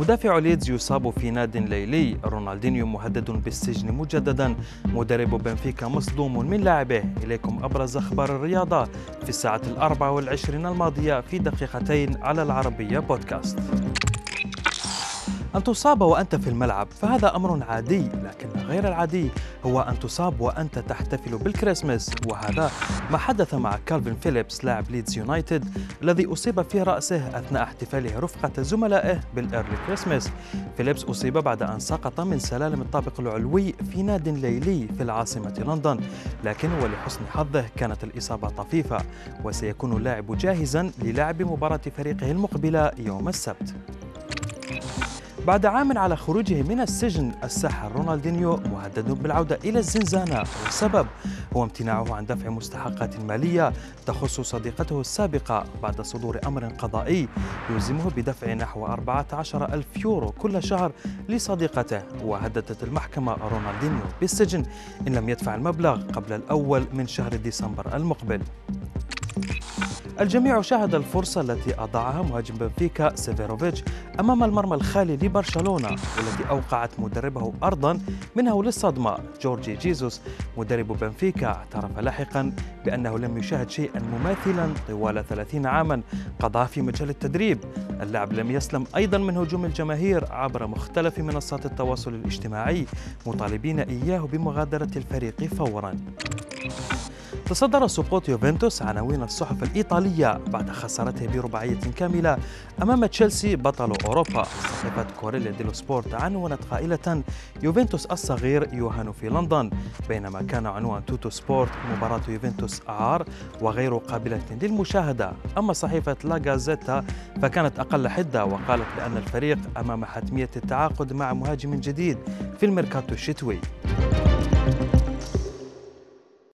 مدافع ليدز يصاب في ناد ليلي. رونالدينيو مهدد بالسجن مجددا. مدرب بنفيكا مصدوم من لاعبه. إليكم أبرز أخبار الرياضة في الساعة الأربع والعشرين الماضية في دقيقتين على العربية بودكاست. أن تصاب وأنت في الملعب فهذا أمر عادي لكن غير العادي هو أن تصاب وأنت تحتفل بالكريسماس. وهذا ما حدث مع كالفين فيليبس لاعب ليدز يونايتد الذي أصيب في رأسه أثناء احتفاله رفقة زملائه بال early Christmas فيليبس أصيب بعد أن سقط من سلالم الطابق العلوي في ناد ليلي في العاصمة لندن لكن ولحسن حظه كانت الإصابة طفيفة وسيكون اللاعب جاهزا للعب مباراة فريقه المقبلة يوم السبت. بعد عام على خروجه من السجن الساحر رونالدينيو مهدد بالعودة إلى الزنزانة والسبب. هو امتناعه عن دفع مستحقات مالية تخص صديقته السابقة بعد صدور أمر قضائي يلزمه بدفع نحو 14 ألف يورو كل شهر لصديقته. وهددت المحكمة رونالدينيو بالسجن إن لم يدفع المبلغ قبل الأول من شهر ديسمبر المقبل. الجميع شاهد الفرصة التي أضاعها مهاجم بنفيكا سيفيروفيتش أمام المرمى الخالي لبرشلونة والتي أوقعت مدربه أرضا منه للصدمة. جورجي جيزوس مدرب بنفيكا اعترف لاحقا بأنه لم يشاهد شيئا مماثلا طوال 30 عاما. قضاها في مجال التدريب. اللاعب لم يسلم أيضا من هجوم الجماهير عبر مختلف منصات التواصل الاجتماعي. مطالبين إياه بمغادرة الفريق فورا. تصدر سقوط يوفنتوس عناوين الصحف الإيطالية بعد خسارته برباعية كاملة أمام تشيلسي بطل أوروبا. صحيفة كورييري ديلو سبورت عنونت قائلة يوفنتوس الصغير يهان في لندن. بينما كان عنوان توتو سبورت مباراة يوفنتوس عار وغير قابلة للمشاهدة. أما صحيفة لا غازيتا فكانت أقل حدة وقالت بأن الفريق أمام حتمية التعاقد مع مهاجم جديد في الميركاتو الشتوي